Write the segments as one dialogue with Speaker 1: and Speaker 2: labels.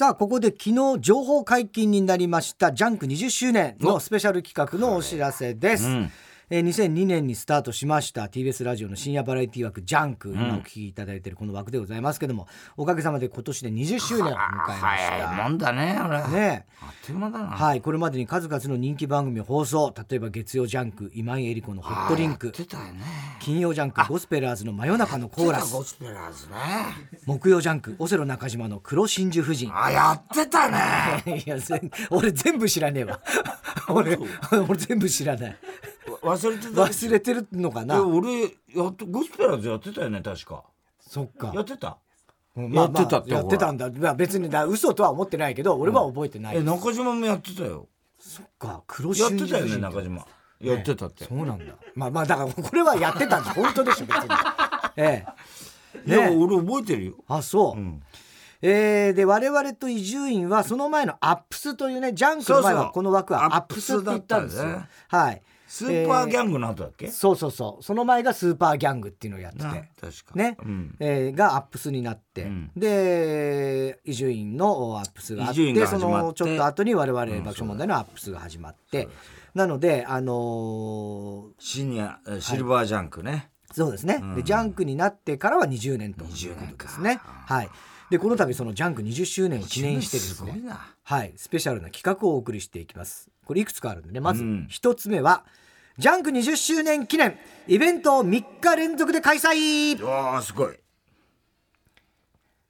Speaker 1: さあここで昨日情報解禁になりましたジャンク20周年のスペシャル企画のお知らせです、
Speaker 2: うん
Speaker 1: えー2002年にスタートしました TBS ラジオの深夜バラエティ枠 JUNK、今お聞きいただいているこの枠でございますけどもおかげさまで今年で20周年を迎えました。
Speaker 2: 早いもんだね俺
Speaker 1: ね
Speaker 2: あっという間だな。
Speaker 1: はいこれまでに数々の人気番組を放送例えば月曜ジャンク今井絵理子のホットリンク
Speaker 2: やってたよね。
Speaker 1: 金曜ジャンクゴスペラーズの真夜中のコーラス。
Speaker 2: ゴスペラーズね。
Speaker 1: 木曜ジャンクオセロ中島の黒真珠夫人。
Speaker 2: あやってたね。
Speaker 1: いや俺全部知らねえわ。俺俺全部知らない
Speaker 2: 忘れてた。
Speaker 1: 忘れてるのか
Speaker 2: え
Speaker 1: な
Speaker 2: 俺やっとゴスペラーズやってたよね確か。
Speaker 1: そっか。
Speaker 2: やってた？
Speaker 1: うん
Speaker 2: やってたって
Speaker 1: まあやってたんだ。まあ別にだ嘘とは思ってないけど俺は覚えてない、
Speaker 2: え中島もやってたよ。
Speaker 1: そっか黒
Speaker 2: やってたよね中島。やってたって。
Speaker 1: そうなんだ。まあまあだからこれはやってたんだ。本当でしょ別に。ええ。
Speaker 2: いや
Speaker 1: ね
Speaker 2: 俺覚えてるよ。
Speaker 1: あそう、
Speaker 2: ん。
Speaker 1: えーで我々と伊集院はその前の UP'S というねジャンクの前はこの枠は UP'S って言ったんですよ。はい
Speaker 2: スーパーギャングの後だっけ？
Speaker 1: そうそうそう。その前がスーパーギャングっていうのをやって
Speaker 2: な
Speaker 1: て
Speaker 2: 確か。
Speaker 1: ね、
Speaker 2: うん。
Speaker 1: えーが UP'S になって、
Speaker 2: うん。
Speaker 1: で伊集院の UP'S があってそのちょっと後に我々爆笑問題の UP'S が始まって、なのであのー
Speaker 2: シニアえシルバージャンクね。
Speaker 1: そうですね、でジャンクになってからは20年という
Speaker 2: 20
Speaker 1: ことですね。はい、でこの度そのジャンク20周年を記念してですねはい、スペシャルな企画をお送りしていきます。これいくつかあるんでねまず
Speaker 2: うん
Speaker 1: 一つ目は、ジャンク20周年記念イベントを3日連続で開催。
Speaker 2: うわーすごい。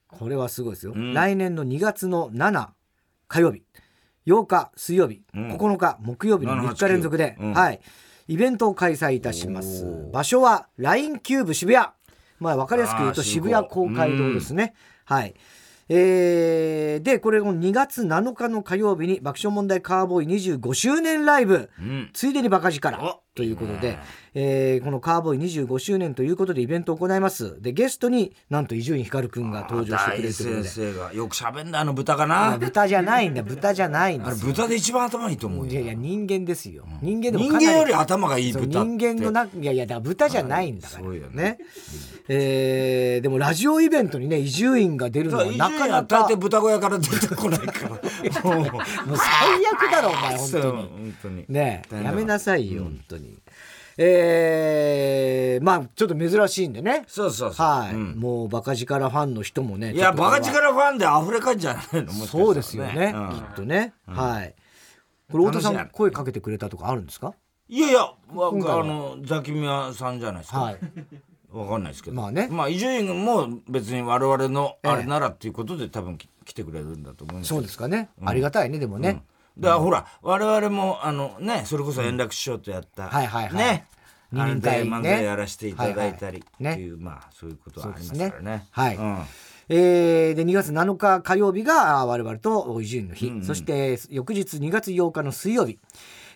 Speaker 1: これはすごいですよ、
Speaker 2: ん。
Speaker 1: 来年の2月の7火曜日。8日水曜日、
Speaker 2: ん。
Speaker 1: 9日木曜日の3日連続で、
Speaker 2: 7 8 9うん。
Speaker 1: はい、イベントを開催いたします。場所は LINE キューブ渋谷。まあ分かりやすく言うと渋谷公会堂ですねはい。えーでこれも2月7日の火曜日に爆笑問題カーボーイ25周年ライブ、
Speaker 2: うん。
Speaker 1: ついでにバカ力。
Speaker 2: お
Speaker 1: ということでえーこのカーボーイ25周年ということでイベントを行います。でゲストになんと伊集院光くんが登場してくれるということ
Speaker 2: 大
Speaker 1: で
Speaker 2: 先生が。よく喋んだあの豚かな？
Speaker 1: 豚じゃないんだ。豚じゃないん
Speaker 2: あれ
Speaker 1: ですよ。
Speaker 2: 豚で一番頭いいと思うよ。
Speaker 1: いやいや人間ですよ、人間でも
Speaker 2: 人
Speaker 1: かなり。
Speaker 2: 間より頭がいい豚って。
Speaker 1: 人間のないやいやだ豚じゃないんだから、
Speaker 2: そうよね。
Speaker 1: ね。えーでもラジオイベントにね伊集院が出るのはなかなか
Speaker 2: 大抵豚小屋から出てこないから。もう
Speaker 1: 最悪だろお前本当に。
Speaker 2: 本当に。
Speaker 1: ねやめなさいよ、本当にえーまあちょっと珍しいんでね。
Speaker 2: そうそうそう。
Speaker 1: はい、
Speaker 2: うん。
Speaker 1: もうバカ力ファンの人もね
Speaker 2: いやバカ力ファンで溢れかんじゃないのもしかしたら
Speaker 1: そうですよね、
Speaker 2: うん。
Speaker 1: きっとね、はい。これ太田さん声かけてくれたとかあるんですか？
Speaker 2: いやいやわあ
Speaker 1: 今回は。
Speaker 2: のザキミヤさんじゃないですか。
Speaker 1: はい。
Speaker 2: わかんないですけど。
Speaker 1: まあね。
Speaker 2: まあ伊集院も別に我々のあれならっていうことで多分き来てくれるんだと思うんですけど。
Speaker 1: そうですかね、ありがたいねでもね、
Speaker 2: だからほら我々もあのねそれこそ円楽師匠とやった、
Speaker 1: はいはいはい。
Speaker 2: ね。
Speaker 1: 二人会
Speaker 2: 漫才やらせていただいたりって
Speaker 1: はい
Speaker 2: う、まあそういうことはありますからね。
Speaker 1: はい。
Speaker 2: うん。
Speaker 1: えーで2月7日火曜日があ我々と伊集院の日、そして翌日2月8日の水曜日。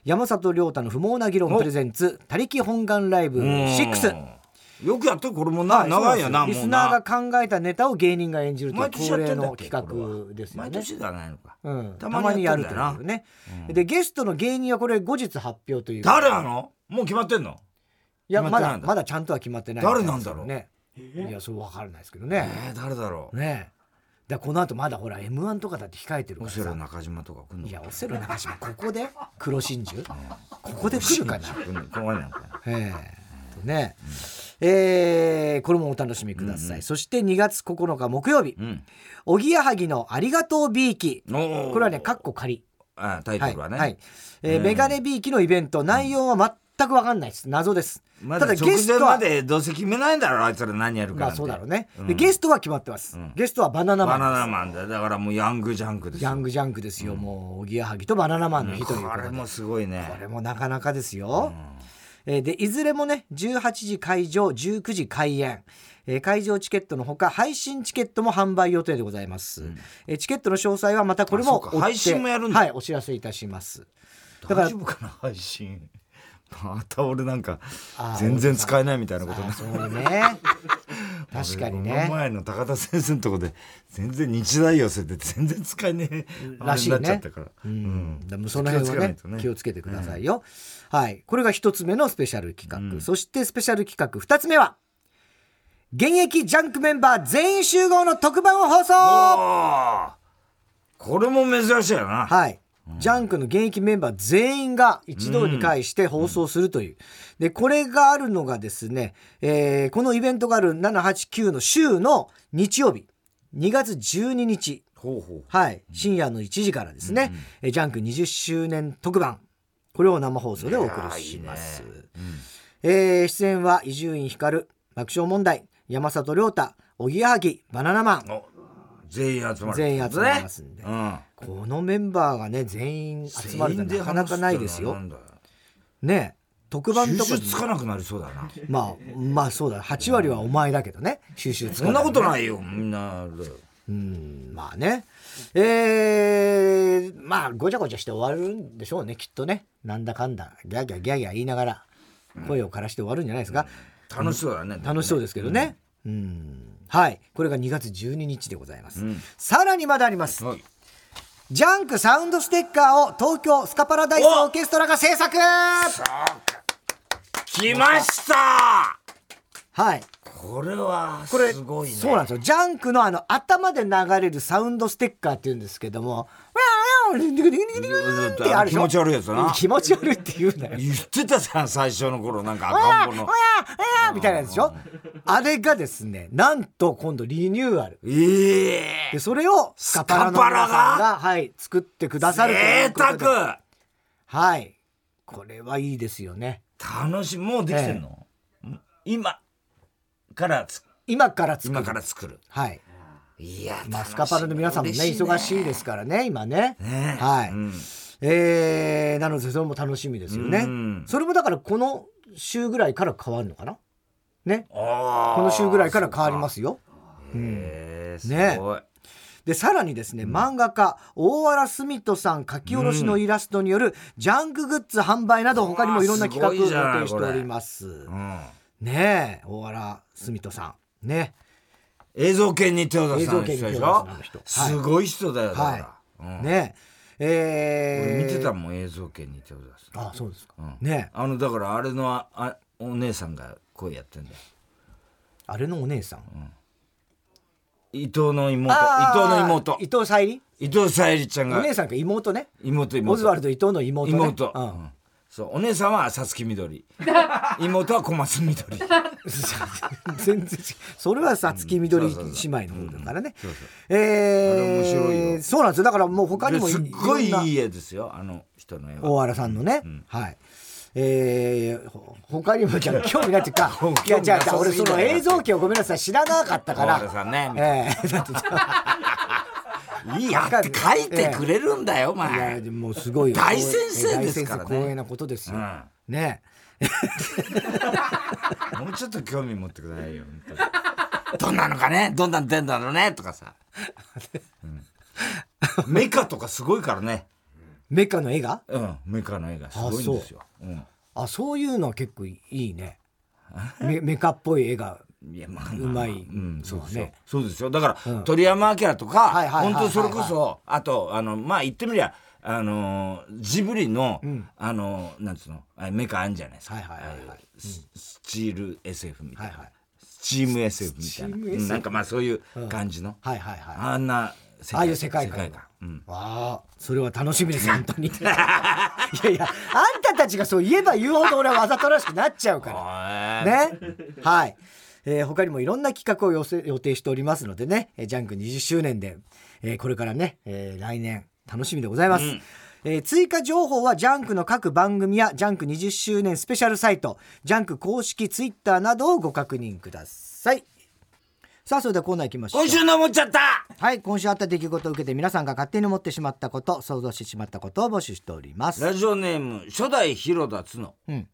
Speaker 1: 山里亮太の不毛な議論プレゼンツ「他力本願ライブ6」
Speaker 2: うんよくやってる。これもな、長いよな
Speaker 1: リスナーが考えたネタを芸人が演じるという恒例の企画ですよね。
Speaker 2: 毎年ではないのか、
Speaker 1: うん、た
Speaker 2: たまに
Speaker 1: やるというね、でゲストの芸人はこれ後日発表という
Speaker 2: 誰なの？もう決まってんの？
Speaker 1: いやま
Speaker 2: だ
Speaker 1: だ。まだちゃんとは決まってない
Speaker 2: 誰なんだろう？
Speaker 1: ねいやそう分からないですけどね。
Speaker 2: えー、誰だろう？
Speaker 1: ねだこの後まだほら m 1とかだって控えてるか
Speaker 2: オセロ
Speaker 1: らさ
Speaker 2: 中島とか来んの
Speaker 1: いやオセロ中島ここで？黒真珠？ここで来るかな？
Speaker 2: 来んの？来ないのかな？
Speaker 1: ええとね、えーこれもお楽しみください、そして2月9日木曜日
Speaker 2: うん
Speaker 1: おぎやはぎのありがとうビーキこれはね、カッコ仮。
Speaker 2: あタイトルはね、
Speaker 1: はい。えーメガネビーキのイベント、内容は全く分かんないです。謎です。ただ
Speaker 2: まだ直
Speaker 1: ゲストは、
Speaker 2: 前までどうせ決めないんだろうあいつら何やるか
Speaker 1: まあそうだろうね。で、ゲストは決まってます。ゲストはバナナマン。
Speaker 2: バナナマンだよだからもうヤングジャンクですよ
Speaker 1: ヤングジャンクですよ。もう、おぎやはぎとバナナマンの日というこ。
Speaker 2: これもすごいね
Speaker 1: これもなかなかですよ。えーでいずれもね18時会場19時開演、えー会場チケットのほか配信チケットも販売予定でございます、えーチケットの詳細はまたこれも
Speaker 2: 配信もやるんだ。
Speaker 1: はいお知らせいたします。だから
Speaker 2: 大丈夫かな配信。また俺なんか全然使えないみたいなことにな
Speaker 1: そうね。確かにね。
Speaker 2: 前の高田先生のとこで全然日大寄せて全然使えねえ
Speaker 1: らしい
Speaker 2: あれになっちゃ
Speaker 1: ね
Speaker 2: ったから、
Speaker 1: うん、でもその辺はね
Speaker 2: ね。
Speaker 1: 気をつけてくださいよ、はい。これが一つ目のスペシャル企画、そしてスペシャル企画二つ目は現役ジャンクメンバー全員集合の特番を放送。
Speaker 2: これも珍しいよな。
Speaker 1: はい。ジャンクの現役メンバー全員が一堂に会して放送するという。で、これがあるのがですね、えーこのイベントがある789の週の日曜日、2月12日、
Speaker 2: ほうほう。
Speaker 1: はい、深夜の1時からですね、えージャンク20周年特番、これを生放送でお送りします。
Speaker 2: いやーいいね
Speaker 1: えー出演は伊集院光、爆笑問題、山里亮太、おぎやはぎ、バナナマン、
Speaker 2: お全員集まる。
Speaker 1: 全員集まりますんで
Speaker 2: うん。
Speaker 1: このメンバーがね、全員集まるってなかなかないですよ。ね特番とか
Speaker 2: 収
Speaker 1: で
Speaker 2: 集つかなくなりそうだな。
Speaker 1: まあまあそうだ8割はお前だけどね収集つか
Speaker 2: そんなこと
Speaker 1: い
Speaker 2: ないよ、みんな。
Speaker 1: うんまあね。えー、まあごちゃごちゃして終わるんでしょうねきっとね。なんだかんだギャギャギャギャ言いながら声を枯らして終わるんじゃないですか、
Speaker 2: 楽しそうだね。
Speaker 1: 楽しそうですけどね。うん。はい。これが2月12日でございます、
Speaker 2: うん。
Speaker 1: さらにまだあります。
Speaker 2: はい。
Speaker 1: ジャンクサウンドステッカーを東京スカパラダイスオーケストラが制作
Speaker 2: 来ました。
Speaker 1: はい
Speaker 2: これはすごいね。
Speaker 1: そうなんですよジャンクのあの頭で流れるサウンドステッカーって言うんですけども
Speaker 2: 気持ち悪いやつだな
Speaker 1: 気持ち悪いって言うなよ
Speaker 2: 言ってたじゃん、最初の頃、なんか赤ん坊の。
Speaker 1: みたいなやつでしょあれがですねなんと今度リニューアル
Speaker 2: ええ
Speaker 1: でそれをスカパラの皆さん
Speaker 2: が
Speaker 1: がはい作ってくださるとい
Speaker 2: 贅
Speaker 1: うことで
Speaker 2: 沢
Speaker 1: はいこれはいいですよね
Speaker 2: 楽しい。もうできてんの、今からつ、
Speaker 1: 今から作る。
Speaker 2: 今から作る。
Speaker 1: はい。
Speaker 2: いや、
Speaker 1: まあスカパラの皆さんもね忙しいですすからね今ね。
Speaker 2: ね。
Speaker 1: はい。
Speaker 2: うん。
Speaker 1: えー、なのでそれも楽しみですよね、
Speaker 2: うん。
Speaker 1: それもだからこの週ぐらいから変わるのかな？ね。
Speaker 2: こ
Speaker 1: この週ぐらいから変わりますよ。
Speaker 2: へえす
Speaker 1: ね
Speaker 2: ごい。
Speaker 1: でさらにですね、漫画家大原澄人さん書き下ろしのイラストによるジャンクグッズ販売など他にもいろんな企画を
Speaker 2: うわすごいじゃない
Speaker 1: 予定しております
Speaker 2: うん
Speaker 1: ねえ大原澄人さん。ね。
Speaker 2: 映像系に手を出す人すごい人だよだから、
Speaker 1: は
Speaker 2: うん。
Speaker 1: ねええー、
Speaker 2: 俺見てたもん映像系に手を出す
Speaker 1: あそうですか、
Speaker 2: うん。
Speaker 1: ねえ。
Speaker 2: あのだからあれのああお姉さんが声やってんだよ。
Speaker 1: あれのお姉さん、
Speaker 2: 伊藤の妹。伊藤の妹。
Speaker 1: 伊藤沙莉？
Speaker 2: 伊藤沙莉ちゃんが。
Speaker 1: お姉さんか妹ね。
Speaker 2: 妹妹。
Speaker 1: オズワルド伊藤の妹ね。
Speaker 2: 妹、
Speaker 1: うん。
Speaker 2: うんそうお姉さんはさつきみどり妹は小松みどり
Speaker 1: 全然違う。それはさつきみどり姉妹の方だからね。
Speaker 2: そうそう。
Speaker 1: えー
Speaker 2: あれ面白いよ。
Speaker 1: そうなんですよ。だからもう他にも
Speaker 2: ですっごい
Speaker 1: い
Speaker 2: い絵ですよ。あの人の絵は。
Speaker 1: 大原さんのね、はい。えー、ほ他にもじゃあ興味ないっていうか いやじゃあじゃあ俺その映像機をごめんなさい。知らなかったから。
Speaker 2: 大原さんね。
Speaker 1: えー、だって
Speaker 2: いいやって書いてくれるんだよ、お
Speaker 1: いやもすごい
Speaker 2: 大先生ですからね。
Speaker 1: 光栄なことですよ、
Speaker 2: うん。
Speaker 1: ね。
Speaker 2: もうちょっと興味持ってくださいよ。どんなのかね？どんなん出んだろうね？とかさ。うん。メカとかすごいからね。
Speaker 1: メカの絵が？
Speaker 2: うん、メカの絵がすごいんですよ。う。ん。
Speaker 1: あそういうのは結構いいね。メメカっぽい絵が
Speaker 2: いや、まあ、
Speaker 1: うまい
Speaker 2: うん、そうですよ。
Speaker 1: ね
Speaker 2: そうですよ。だから、
Speaker 1: うん
Speaker 2: 鳥山明とか、
Speaker 1: はいはいはいはいはい
Speaker 2: 本当それこそ、あと、あの、まあ、言ってみりゃ、あのージブリの、
Speaker 1: ん
Speaker 2: あのーなんつうの、メカあんじゃないですか。
Speaker 1: はいはいはいはい
Speaker 2: ススチール SF みたいな。
Speaker 1: はいはい
Speaker 2: スチーム SF みたいな。うんなんかまあ、そういう感じの。
Speaker 1: はいはいはい
Speaker 2: あんな世
Speaker 1: ああいう世界観
Speaker 2: うん。
Speaker 1: わあそれは楽しみです本当に いやいやあんたたちがそう言えば言うほど俺はわざとらしくなっちゃうから
Speaker 2: ね。
Speaker 1: ねはい、えー他にもいろんな企画を予せ予定しておりますのでね。えージャンク20周年で、えーこれからね、えー来年楽しみでございます、
Speaker 2: うん。
Speaker 1: えー追加情報はジャンクの各番組やジャンク20周年スペシャルサイトジャンク公式ツイッターなどをご確認ください。さあそれではコーナー行きましょう。
Speaker 2: 今週の思っちゃった。
Speaker 1: はい今週あった出来事を受けて皆さんが勝手に思ってしまったこと想像してしまったことを募集しております。
Speaker 2: ラジオネーム、初代広田つの。
Speaker 1: うん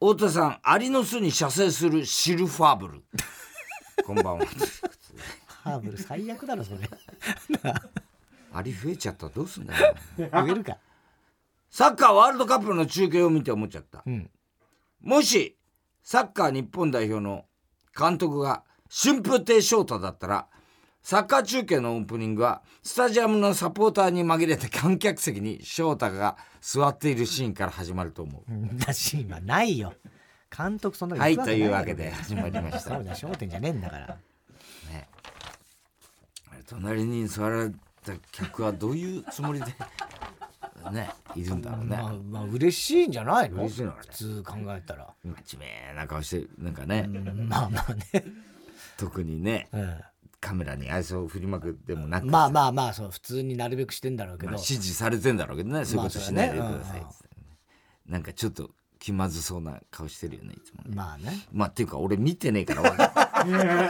Speaker 2: 太田さん、アリの巣に射精するシルファーブル。こんばんは。
Speaker 1: ハーブル最悪だろそれ
Speaker 2: アリ増えちゃったらどうすんだよ。
Speaker 1: あげるか
Speaker 2: サッカーワールドカップの中継を見て思っちゃった。
Speaker 1: うん
Speaker 2: もし、サッカー日本代表の監督が春風亭昇太だったら、サッカー中継のオープニングは、スタジアムのサポーターに紛れて観客席に翔太が座っているシーンから始まると思う。
Speaker 1: だし今ないよ。監督そんなの
Speaker 2: はい、というわけで始まりました。
Speaker 1: そう。だ焦点じゃね。えんだから
Speaker 2: 隣に座らた客はどういうつもりでねいるんだろうね、
Speaker 1: まあまあ嬉しいんじゃないの？
Speaker 2: 嬉しいのかね。
Speaker 1: 普通考えたら、
Speaker 2: 真面目な顔してなんかね、
Speaker 1: うんまあまあね、
Speaker 2: 特にね。
Speaker 1: うん
Speaker 2: カメラに愛想を振りまくってもなく。
Speaker 1: まあまあまあそう普通になるべくしてんだろうけど、
Speaker 2: まあ指示されてんだろうけどねそういうことしないでくださいっつって。ね、なんかちょっと気まずそうな顔してるよねいつもね。
Speaker 1: まあね。
Speaker 2: まあっていうか俺見てねえからわかんない。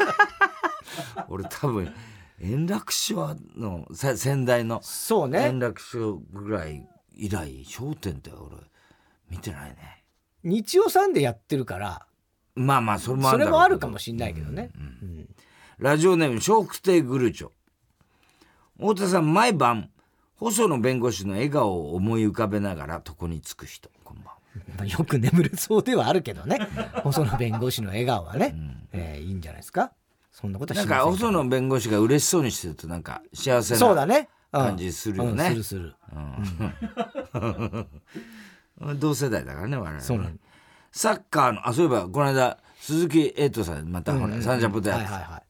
Speaker 2: 俺多分円楽師匠のさ先代の
Speaker 1: そうね。
Speaker 2: 円楽師匠ぐらい以来『笑点』って俺見てないね。
Speaker 1: 日曜さんでやってるから。
Speaker 2: まあまあそれもある
Speaker 1: かもしんないけどね、うん
Speaker 2: ラジオネーム笑福亭グルーチョ。太田さん毎晩細野弁護士の笑顔を思い浮かべながら床につく人。こんばんは。
Speaker 1: まあ、よく眠れそうではあるけどね。細野弁護士の笑顔はね、えーいいんじゃないですか。そんなことは
Speaker 2: なんか細野弁護士が嬉しそうにしてるとなんか幸せな
Speaker 1: そうだね、うん。
Speaker 2: 感じするよね。
Speaker 1: うんするする。
Speaker 2: 同世代だからね我々ね。
Speaker 1: そうなの。
Speaker 2: サッカーのあそういえばこの間鈴木エイトさんまたほら、サンジャポでやって。
Speaker 1: はいはいはい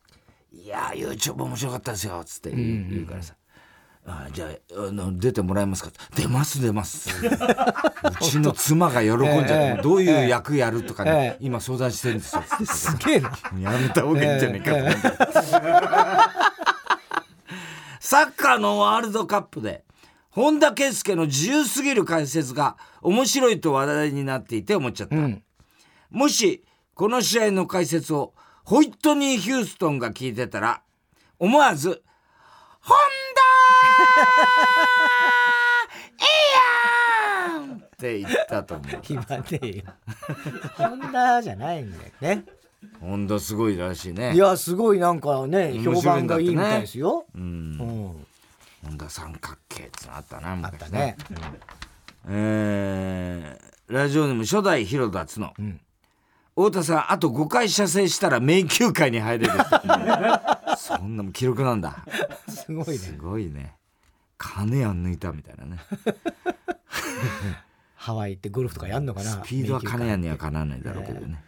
Speaker 2: いやー YouTube 面白かったですよ」っつって言う,、からさ「あじゃああの出てもらえますか?」出ます出ます 」うちの妻が喜んじゃって、
Speaker 1: ええ。
Speaker 2: どういう役やるとかね、
Speaker 1: ええ。
Speaker 2: 今相談してるんですよ」
Speaker 1: すげえな。
Speaker 2: やめた方がいいんじゃないかと思って、サッカーのワールドカップで本田圭佑の自由すぎる解説が面白いと話題になっていて思っちゃった、
Speaker 1: ん。
Speaker 2: もしこの試合の解説をホイットニー・ヒューストンが聞いてたら思わず「本田ええやん!」って言ったと思う。
Speaker 1: 言わねえよホンダじゃないんだよね。
Speaker 2: 本田すごいらしいね。
Speaker 1: いやすごいなんかね評判がいいみたいですよ、
Speaker 2: うん。
Speaker 1: うん、
Speaker 2: 本田三角形ってのあったな
Speaker 1: あ
Speaker 2: 昔
Speaker 1: ったね、
Speaker 2: えーラジオネーム初代広田つの、
Speaker 1: ん
Speaker 2: 太田さんあと5回射精したら迷宮会に入れる そんなもん記録なんだ。
Speaker 1: すごいね。
Speaker 2: すごいね。金やん抜いたみたいなね。
Speaker 1: ハワイ行ってゴルフとかやんのかな？
Speaker 2: スピードは金やんにはかなわないだろうけどね、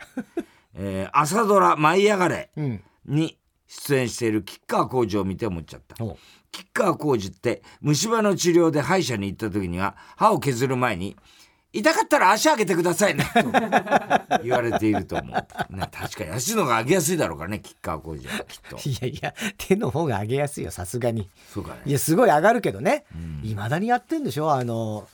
Speaker 2: えー朝ドラ「舞い上がれ
Speaker 1: うん」
Speaker 2: に出演している吉川晃司を見て思っちゃった。
Speaker 1: お
Speaker 2: 吉川晃司って虫歯の治療で歯医者に行った時には歯を削る前に「痛かったら足上げてくださいね」と 言われていると思う、ね、確かに足の方が上げやすいだろうからね吉川晃司はきっと。
Speaker 1: いやいや手の方が上げやすいよさすがに。
Speaker 2: そうかね。
Speaker 1: いやすごい上がるけどね。いま、未だにやってんでしょ？あの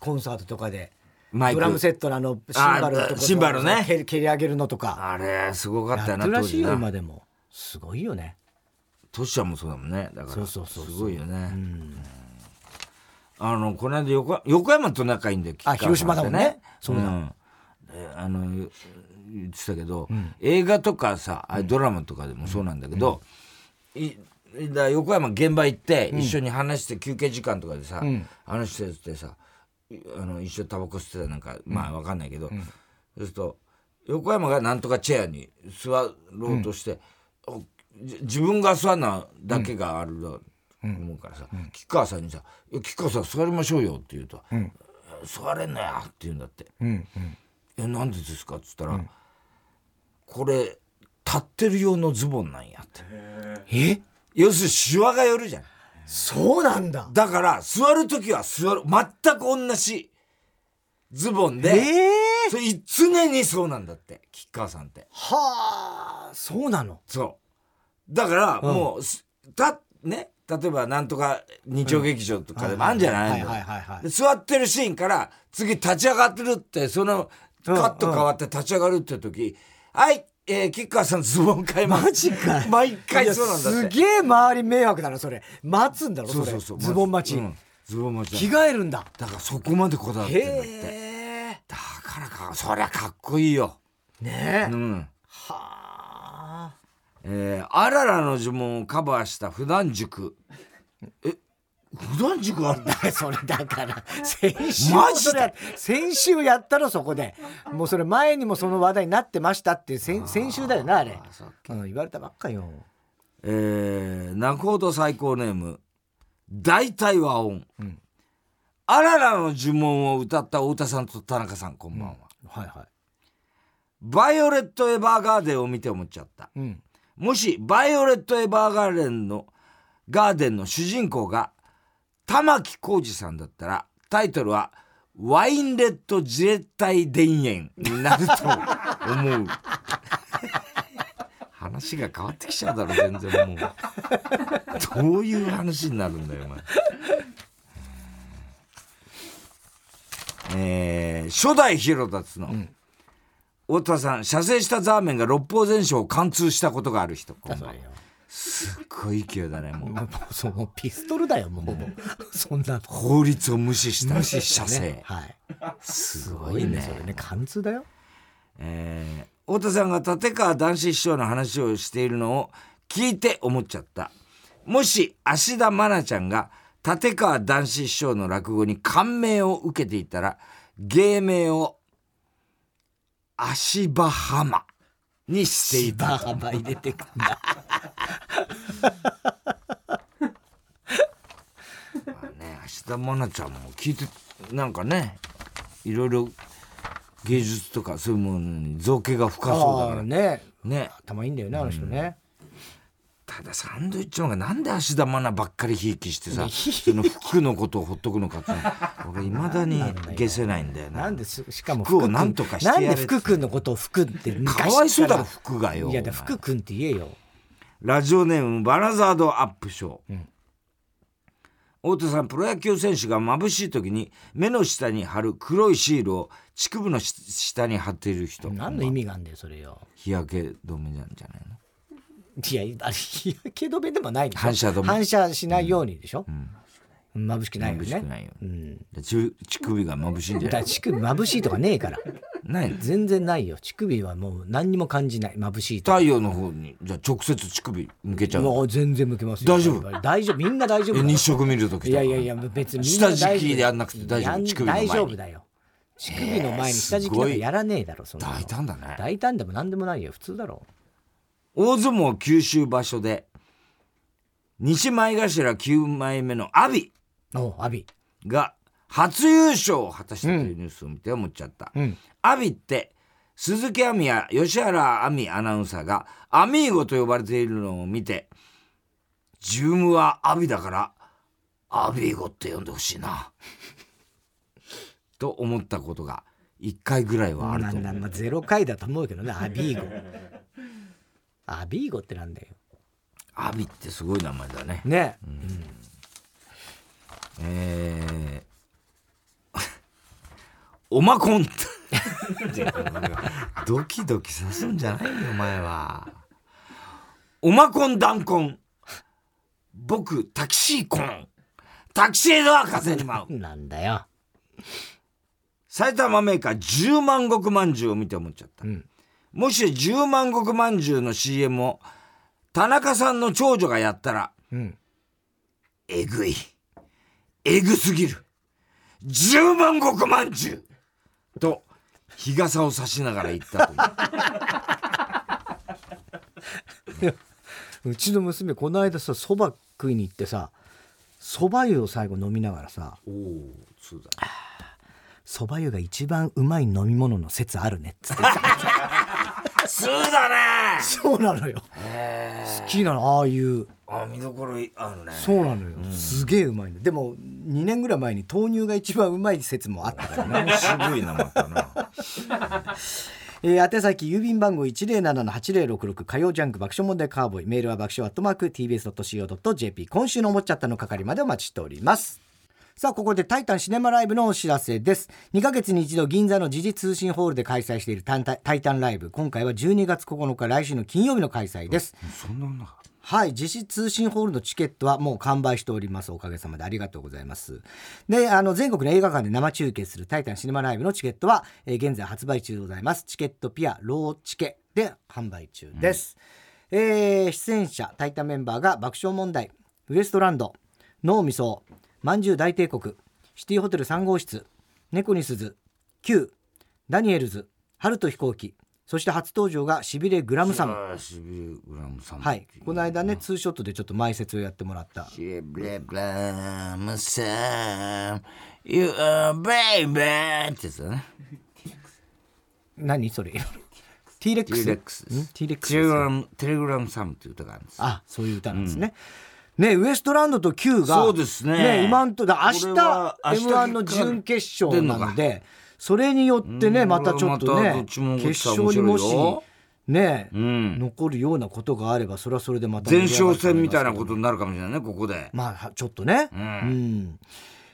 Speaker 1: コンサートとかで。
Speaker 2: マイク。
Speaker 1: ドラムセットのあのシンバルとか
Speaker 2: シンバルね。
Speaker 1: 蹴り蹴り上げるのとか。
Speaker 2: あれすごかったよな当時な
Speaker 1: 今でも。すごいよね。
Speaker 2: トシちゃんもそうだもんね。だから
Speaker 1: そうそうそうそう。
Speaker 2: すごいよね、あのこの間横横山と仲いいんだよ
Speaker 1: あ広島だもんね。
Speaker 2: そうだ、ん、であの言ってたけど、映画とかさあドラマとかでもそうなんだけど、いだ横山現場行って一緒に話して休憩時間とかでさ、
Speaker 1: ん。
Speaker 2: 話しててさいあの一緒にタバコ吸ってたなんかまあわかんないけど、そうすると横山がなんとかチェアに座ろうとして、自分が座るのだけがあると思うからさ、吉川さんにさ「いや吉川さん座りましょうよ」って言うと「座れんのや」って言うんだって。
Speaker 1: うんうん「
Speaker 2: えなんでですか?」っつったら、これ立ってる用のズボンなんや」って。
Speaker 1: え？
Speaker 2: 要するにシワが寄るじゃん。
Speaker 1: そうなんだ。
Speaker 2: だから座る時は座る全く同じズボンで、
Speaker 1: ええ
Speaker 2: それ常にそうなんだって吉川さんって。
Speaker 1: はあそうなの。
Speaker 2: そう。だからもう、すたね例えばなんとか日曜劇場とかでもあるんじゃないの。座ってるシーンから次立ち上がってるってそのカット変わって立ち上がるって時「はい、えー、吉川さんズボン買います」
Speaker 1: マジかい
Speaker 2: 毎回そうなんだ
Speaker 1: すげえ周り迷惑だなそれ。待つんだろそ
Speaker 2: うそうそう
Speaker 1: ズボン待ち、
Speaker 2: うん。ズボン待ち
Speaker 1: 着替えるんだ。
Speaker 2: だからそこまでこだわってんだって。だからかそりゃかっこいいよ。
Speaker 1: ねえ、
Speaker 2: うん。
Speaker 1: はあ
Speaker 2: えー、あららの呪文をカバーした普段塾。え普段塾あるんだ
Speaker 1: それだから 先週。
Speaker 2: マジで
Speaker 1: 先週やったろそこで。もうそれ前にもその話題になってましたって先先週だよなあれ。うん、言われたばっかよ。
Speaker 2: えー、泣くほど最高ネーム大体和音、あららの呪文を歌った太田さんと田中さんこんばんは、
Speaker 1: はいは
Speaker 2: バイオレット・エヴァーガーデンを見て思っちゃった。
Speaker 1: いうん
Speaker 2: もしバイオレット・エヴァーガーデンのガーデンの主人公が玉置浩二さんだったらタイトルは「ワインレッド自衛隊田園」になると思う。話が変わってきちゃうだろ全然もう。どういう話になるんだよお前。えー初代ヒロダツの、太田さん射精したザーメンが六法全書を貫通したことがある人。すっごい勢いだねもう。
Speaker 1: もうそうもうピストルだよもう。ほぼそんな。
Speaker 2: 法律を無視した。射精、
Speaker 1: ねはい。
Speaker 2: す
Speaker 1: す
Speaker 2: ごいね
Speaker 1: それね。貫通だよ。
Speaker 2: えー太田さんが立川談志師匠の話をしているのを聞いて思っちゃった。もし芦田愛菜ちゃんが立川談志師匠の落語に感銘を受けていたら芸名を足場浜にしていた
Speaker 1: 芝幅入れてくんだ。
Speaker 2: ね芦田愛菜ちゃんも聞いてなんかねいろいろ芸術とかそういうものに造形が深そうだから
Speaker 1: ね。
Speaker 2: ね。
Speaker 1: 頭いいんだよねあの人ね、
Speaker 2: ただサンドイッチマンがなんで芦田愛菜ばっかりひいきしてさその服のことをほっとくのかって。俺いまだに消せないんだよな。
Speaker 1: なんです。しかも
Speaker 2: 服をなんとかしてやれ
Speaker 1: なんで福君のことを福って
Speaker 2: かわいそうだろ
Speaker 1: 昔
Speaker 2: 服がよ。
Speaker 1: いやだ
Speaker 2: お前
Speaker 1: 福君って言えよ。
Speaker 2: ラジオネームバラザードアップショー、太田さんプロ野球選手が眩しい時に目の下に貼る黒いシールを乳首のし下に貼っている人。
Speaker 1: 何の意味があんだよそれよ。
Speaker 2: 日焼け止めなんじゃないの？
Speaker 1: いやあれ日焼け止めでもないでしょ。
Speaker 2: 反射
Speaker 1: 反射しないようにでしょ、眩しくないよね。
Speaker 2: 眩しくないよ
Speaker 1: うん。
Speaker 2: で乳乳首が眩しいんじゃない？
Speaker 1: 乳首眩しいとかねえから。
Speaker 2: ないの？
Speaker 1: 全然ないよ。乳首はもう何にも感じない。眩しいとか。
Speaker 2: 太陽の方にじゃあ直接乳首向けちゃうの？
Speaker 1: もう全然向けますよ。
Speaker 2: 大丈夫？
Speaker 1: 大丈夫。みんな大丈夫
Speaker 2: 日食見るとき
Speaker 1: いやいやいや別に
Speaker 2: 下敷きでやんなくて大丈夫？乳首の前に。
Speaker 1: 大丈夫だよ。乳首の前に下敷きなんかやらねえだろその。
Speaker 2: 大胆だね。
Speaker 1: 大胆でも何でもないよ。普通だろ
Speaker 2: 大相撲九州場所で西前頭9枚目の阿炎
Speaker 1: おう阿炎。
Speaker 2: が初優勝を果たしたというニュースを見て思っちゃった、
Speaker 1: うん。
Speaker 2: 阿炎って鈴木亜美や吉原亜美アナウンサーがアミーゴと呼ばれているのを見て自分は阿炎だからアミーゴって呼んでほしいな。と思ったことが1回ぐらいはあると思う。
Speaker 1: まあ回だと思うけどねアビーゴアビーゴってなんだよ。
Speaker 2: 阿炎ってすごい名前だね。
Speaker 1: ね、
Speaker 2: えー、おまこん。ドキドキさすんじゃないよお前は。おまこん弾痕僕タキシーコン。タキシードは風に舞う。
Speaker 1: なんだよ。
Speaker 2: 埼玉メーカー10万石まんじゅうを見て思っちゃった、
Speaker 1: ん
Speaker 2: もし10万石まんじゅうの CM を田中さんの長女がやったら
Speaker 1: うん
Speaker 2: えぐい。えぐすぎる。十万石まんじゅうと、日傘を差しながら言ったという。
Speaker 1: うちの娘この間さそば食いに行ってさそば湯を最後飲みながらさ
Speaker 2: おお、そうだ。
Speaker 1: そば湯が一番うまい飲み物の説あるねっつって
Speaker 2: そ うだね。
Speaker 1: そうなのよ。好きなのああいう。
Speaker 2: あ、見どころあるね。
Speaker 1: そうなのよ、すげえうまいの。でも2年ぐらい前に豆乳が一番うまい説もあったからね
Speaker 2: 渋 いな、またな。
Speaker 1: えー、宛先郵便番号107-8066火曜ジャンク爆笑問題カーボーイ。メールは爆笑アットマーク TBS.CO.JP 今週の思っちゃったの係までお待ちしておりますさあここでタイタンシネマライブのお知らせです2ヶ月に一度銀座の時事通信ホールで開催しているタイタンライブ今回は12月9日来週の金曜日の開催です
Speaker 2: そんなの
Speaker 1: はい、実施通信ホールのチケットはもう完売しております。おかげさまでありがとうございます。で、あの、全国の映画館で生中継するタイタンシネマライブのチケットは、えー現在発売中でございます。チケットピア、ローチケで販売中です。えー出演者、タイタンメンバーが爆笑問題、ウエストランド、脳みそ、まんじゅう大帝国、シティホテル3号室、猫に鈴、Q、ダニエルズ、春と飛行機、そして初登場がしびれグラムサム。はい、この間ねツーショットでちょっと前説をやってもらった
Speaker 2: しびれグラムさん、You are baby! ってやつだね。
Speaker 1: 何それ？T-REX
Speaker 2: T-Rex です。
Speaker 1: T-REX
Speaker 2: テレグラム、テレグラムサムっていう歌があるんです。
Speaker 1: あそういう歌なんですね、ね、ウエストランドと Q が、
Speaker 2: そうですね
Speaker 1: 今んとだ明日
Speaker 2: こ明日
Speaker 1: M1 の準決勝なので、それによってね、
Speaker 2: うん
Speaker 1: またちょっとね決勝にもしね、
Speaker 2: うん
Speaker 1: 残るようなことがあれば、それはそれでまた。
Speaker 2: 前哨戦みたいなことになるかもしれないねここで
Speaker 1: まあ、ちょっとね。
Speaker 2: う
Speaker 1: うんん。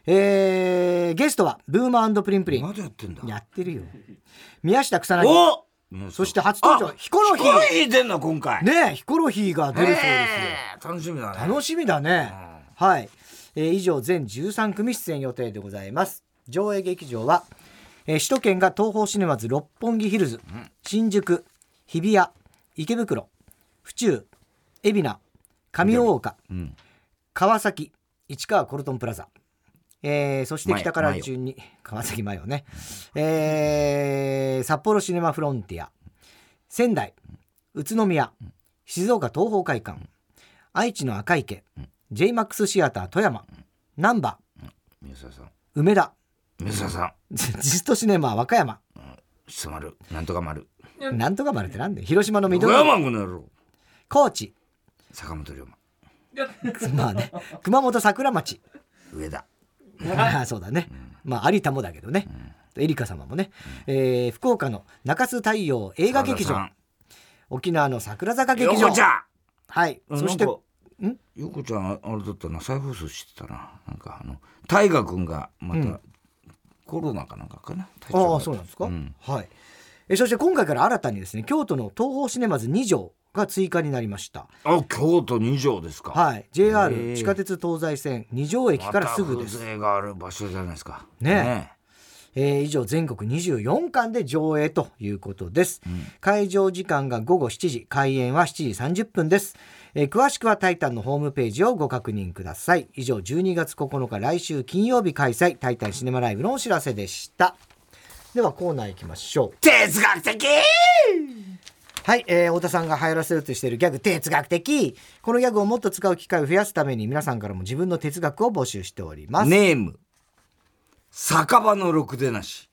Speaker 1: えーゲストは、ブーマープリンプリン。
Speaker 2: まだやってんだ
Speaker 1: やってるよ。宮下草薙。
Speaker 2: お
Speaker 1: そして初登場
Speaker 2: あ
Speaker 1: ヒコロヒー。
Speaker 2: ヒコロヒー出んの今回。
Speaker 1: ねヒコロヒーが出るそうですよ。
Speaker 2: え。ー楽しみだね。
Speaker 1: 楽しみだね。はい、えー以上全13組出演予定でございます。上映劇場は、えー首都圏が東宝シネマズ六本木ヒルズ、新宿、日比谷、池袋、府中、海老名、上大岡、
Speaker 2: うん。
Speaker 1: 川崎、市川コルトンプラザ。えーそして北から順に川崎マヨね、えー札幌シネマフロンティア。仙台宇都宮静岡東宝会館。愛知の赤池 JMAX シアター富山。難波
Speaker 2: 宮沢さん。
Speaker 1: 梅田。
Speaker 2: 宮沢さん。
Speaker 1: ジストシネマ和歌山。
Speaker 2: しそ丸なんとか丸。
Speaker 1: なんとか丸ってなんで広島の
Speaker 2: 小
Speaker 1: 緑高知。
Speaker 2: 坂本龍馬。
Speaker 1: まあね。熊本桜町。
Speaker 2: 上田
Speaker 1: ああ そうだね、まあ有田もだけどね、エリカ様もね、えー福岡の中洲太陽映画劇場。沖縄の桜坂劇場。
Speaker 2: 横ちゃん。
Speaker 1: はい。
Speaker 2: あ
Speaker 1: そして
Speaker 2: なん横ちゃんあれだったな。再放送してたな。なんかあの大河君がまた、
Speaker 1: うん。
Speaker 2: コロナかなんかかな？
Speaker 1: ああそうなんですか、
Speaker 2: うん。
Speaker 1: はい。えそして今回から新たにですね京都の東宝シネマズ2条が追加になりました。
Speaker 2: あ京都二条ですか。
Speaker 1: はい。
Speaker 2: へ
Speaker 1: JR
Speaker 2: え。
Speaker 1: 地下鉄東西線二条駅からすぐです、
Speaker 2: また風情がある場所じゃないですか。
Speaker 1: ねえ。ー以上全国24巻で上映ということです、会場時間が午後7時開演は7時30分です、えー詳しくはタイタンのホームページをご確認ください。以上12月9日来週金曜日開催。タイタンシネマライブのお知らせでした。ではコーナー行きましょう。
Speaker 2: 哲学的
Speaker 1: はい、えー太田さんが流行らせようとしているギャグ哲学的。このギャグをもっと使う機会を増やすために皆さんからも自分の哲学を募集しております、
Speaker 2: ネーム。酒場のろくでなし、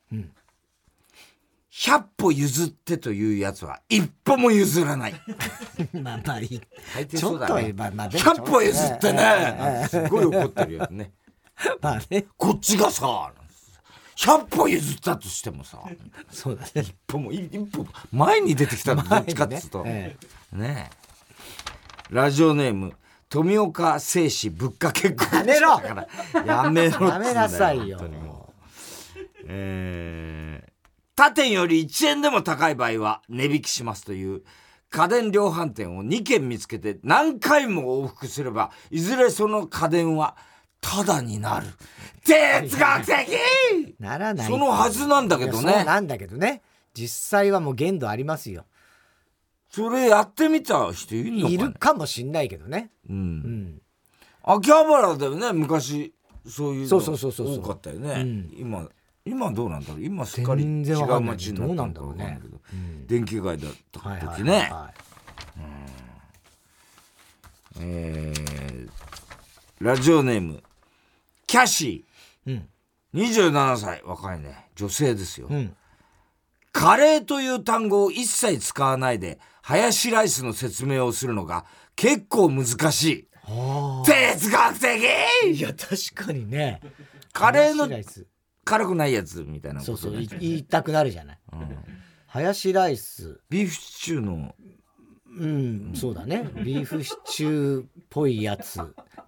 Speaker 2: 100歩譲ってというやつは一歩も譲らない。
Speaker 1: まあまあいい。
Speaker 2: 大抵
Speaker 1: ちょっとまあまあでもちょっと
Speaker 2: 100歩譲ってねすごい怒ってるやつね。
Speaker 1: まあね。
Speaker 2: こっちがさ100歩譲ったとしてもさ
Speaker 1: そうだね。
Speaker 2: 一歩も一歩前に出てきたのどっちかっつうと。
Speaker 1: え
Speaker 2: ねえ。ラジオネーム富岡製紙ぶっかけっこ
Speaker 1: やめろ。
Speaker 2: だから。やめろ
Speaker 1: やめなさいよ。
Speaker 2: えー他店より1円でも高い場合は値引きしますという家電量販店を2軒見つけて何回も往復すればいずれその家電はタダになる。哲学的！
Speaker 1: ならない。
Speaker 2: そのはずなんだけどね。
Speaker 1: なんだけどね。実際はもう限度ありますよ。
Speaker 2: それやってみた人いるのか、ね、
Speaker 1: いるかもしんないけどね。
Speaker 2: う
Speaker 1: うん。ん
Speaker 2: 秋葉原でもね。昔そういうの。
Speaker 1: そうそうそうそうそう。
Speaker 2: 多かったよね、
Speaker 1: うん。
Speaker 2: 今今どうなんだろう？今すっかり違う街になったのか
Speaker 1: ど。うなんだろうね。
Speaker 2: わかんないけど、
Speaker 1: うん。
Speaker 2: 電気街だった
Speaker 1: はいはい
Speaker 2: 時ね、
Speaker 1: は
Speaker 2: えーラジオネームキャシ
Speaker 1: いうん。
Speaker 2: ー27歳。若いね。女性ですよ、
Speaker 1: うん。
Speaker 2: カレーという単語を一切使わないでハヤシライスの説明をするのが結構難しい。
Speaker 1: あ
Speaker 2: 哲学的！
Speaker 1: ーいや確かにね。
Speaker 2: カレーの辛くないやつみたいなこと
Speaker 1: そうそう。言いたくなるじゃない。ハヤシライス。
Speaker 2: ビーフシチューの。
Speaker 1: うんそうだね。ビーフシチューっぽいやつ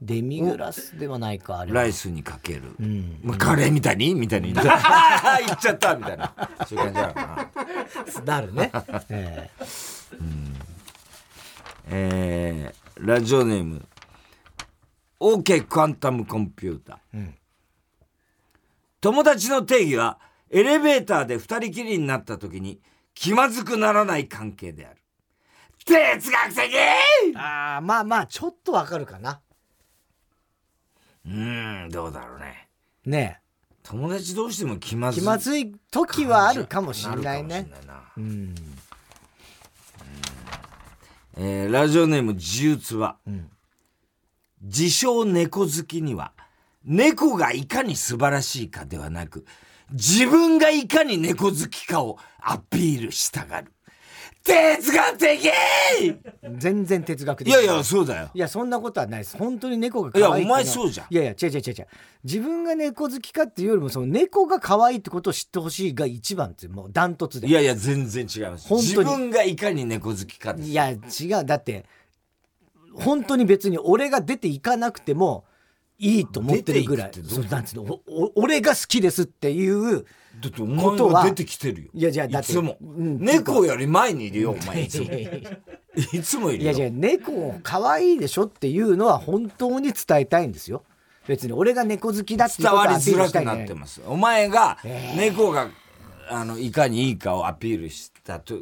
Speaker 1: デミグラスではないかあれは。
Speaker 2: ライスにかける、
Speaker 1: うん。
Speaker 2: まあ、カレーみたいにみたいに。言っちゃった言っちゃったみたいな。そういう感じなのかな。
Speaker 1: なるね。え
Speaker 2: えー、ラジオネーム。OK クアンタムコンピューター、
Speaker 1: うん。
Speaker 2: 友達の定義はエレベーターで二人きりになった時に気まずくならない関係である。哲学的！
Speaker 1: えああまあまあちょっとわかるかな
Speaker 2: うーんどうだろうね。
Speaker 1: ね
Speaker 2: 友達同士でも気ま
Speaker 1: え
Speaker 2: ず
Speaker 1: 気まずい時はあるかもしんないね。
Speaker 2: ないな。
Speaker 1: うん。
Speaker 2: えーラジオネーム自由つは、
Speaker 1: ん。
Speaker 2: 自称猫好きには猫がいかに素晴らしいかではなく自分がいかに猫好きかをアピールしたがる哲学的！
Speaker 1: 全然哲学的。
Speaker 2: いやいやそうだよ。
Speaker 1: いやそんなことはないです。本当に猫が可愛い
Speaker 2: いやお前そうじゃん。
Speaker 1: いやいや違う違う違う。自分が猫好きかっていうよりもその猫が可愛いってことを知ってほしいが一番ってもうダントツで。
Speaker 2: いやいや全然違います。
Speaker 1: 本当に。
Speaker 2: 自分がいかに猫好きか
Speaker 1: いや違う。だって本当に別に俺が出ていかなくてもいいと思ってるぐらい。俺が好きですっていう
Speaker 2: だってお前が出てきてるよ。
Speaker 1: いやじゃあだって
Speaker 2: いつも、
Speaker 1: うん
Speaker 2: 猫より前にいるよお前。いつも
Speaker 1: い
Speaker 2: つもいるよ。
Speaker 1: いやいや猫可愛いでしょっていうのは本当に伝えたいんですよ。別に俺が猫好きだって
Speaker 2: 伝わりづらく
Speaker 1: な
Speaker 2: ってます。お前が猫があのいかにいいかをアピールしたと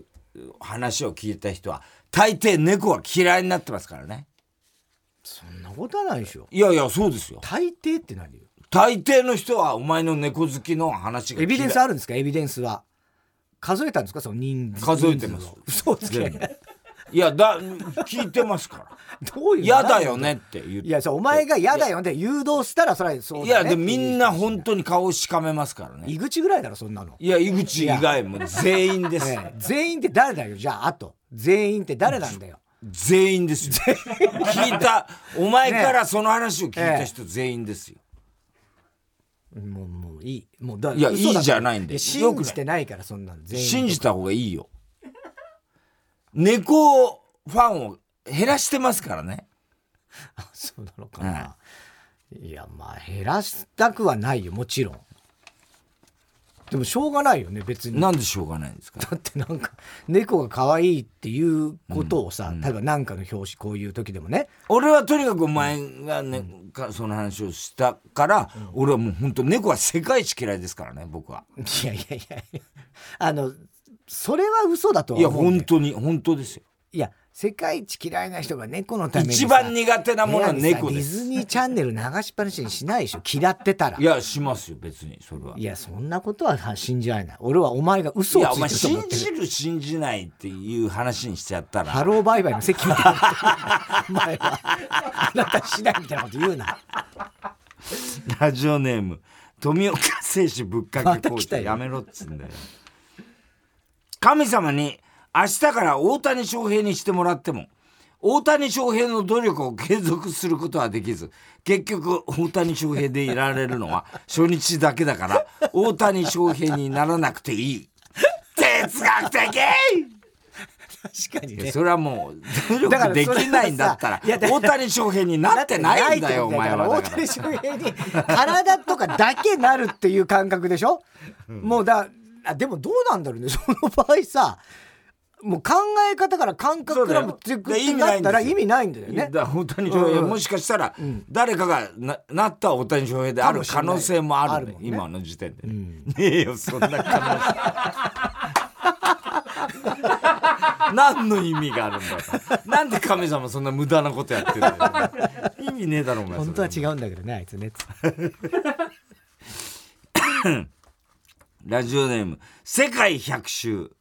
Speaker 2: 話を聞いた人は大抵猫は嫌いになってますからね。
Speaker 1: そんなことはないでしょ。
Speaker 2: いやいやそうですよ。
Speaker 1: 大抵って何よ？
Speaker 2: 大抵の人はお前の猫好きの話が
Speaker 1: エビデンスあるんですか？エビデンスは。数えたんですか？その人数。
Speaker 2: 数えてます。
Speaker 1: 嘘つけ
Speaker 2: いやだ聞いてますから。
Speaker 1: どういう
Speaker 2: 嫌だよねって言って。
Speaker 1: いやお前が嫌だよね誘導したらそれはそうね。
Speaker 2: やでもみんな本当に顔をしかめますからね。
Speaker 1: 井口ぐらいだろそんなの、
Speaker 2: いや井口以外も全員です。
Speaker 1: ええ。全員って誰だよ？じゃああと。全員って誰なんだよ？
Speaker 2: 全員ですよ。聞いたお前からその話を聞いた人全員ですよ
Speaker 1: もうもういい。もうだ
Speaker 2: いやいいじゃないんだよ
Speaker 1: や
Speaker 2: よくない。
Speaker 1: 信じてないからそんなの全員
Speaker 2: 信じた方がいいよ。猫ファンを減らしてますからね。
Speaker 1: そうなのかな、いやまあ減らしたくはないよもちろんでもしょうがないよね別に。
Speaker 2: なんでしょうがないんですか
Speaker 1: だってなんか猫が可愛いっていうことをさ、例えば何かの表紙こういう時でもね。
Speaker 2: 俺はとにかくお前がね、かその話をしたから、俺はもう本当猫は世界一嫌いですからね僕は。い
Speaker 1: やいやいやいや。あのそれは嘘だとはい
Speaker 2: や
Speaker 1: 思うんだよ。
Speaker 2: 本当に本当ですよ。
Speaker 1: いや世界一嫌いな人が猫のためにさ
Speaker 2: 一番苦手なものは猫です。
Speaker 1: ディズニーチャンネル流しっぱなしにしないでしょ。嫌ってたら。
Speaker 2: いやしますよ別にそれは。い
Speaker 1: やそんなことは信じられな。い俺はお前が嘘をつい
Speaker 2: いやお前信じる信じないっていう話にしちゃったら。
Speaker 1: ハローバイバイの席みたいなお前はあなた次第みたいなこと言うな。
Speaker 2: ラジオネーム富岡製紙ぶっかけ工事やめろっつうんだよ。神様に明日から大谷翔平にしてもらっても大谷翔平の努力を継続することはできず結局大谷翔平でいられるのは 初日だけだから大谷翔平にならなくていい。哲学的！
Speaker 1: 確かにね。
Speaker 2: それはもう努力できないんだったら大谷翔平になってないんだよお前は
Speaker 1: 大谷翔平に体とかだけなるっていう感覚でしょ、もうだあでもどうなんだろうね。その場合さもう考え方から感覚からもってなったら意味ないんだよね。
Speaker 2: だから大谷翔平、
Speaker 1: うん。
Speaker 2: もしかしたら誰かがななった大谷翔平である可能性もある,、
Speaker 1: あるもんね
Speaker 2: 今の時点で、ね。えよそんな可能性。何の意味があるんだよなんで神様そんな無駄なことやってるんだよ。意味ねえだろお前。
Speaker 1: 本当は違うんだけどねあいつね。
Speaker 2: ラジオネーム世界百周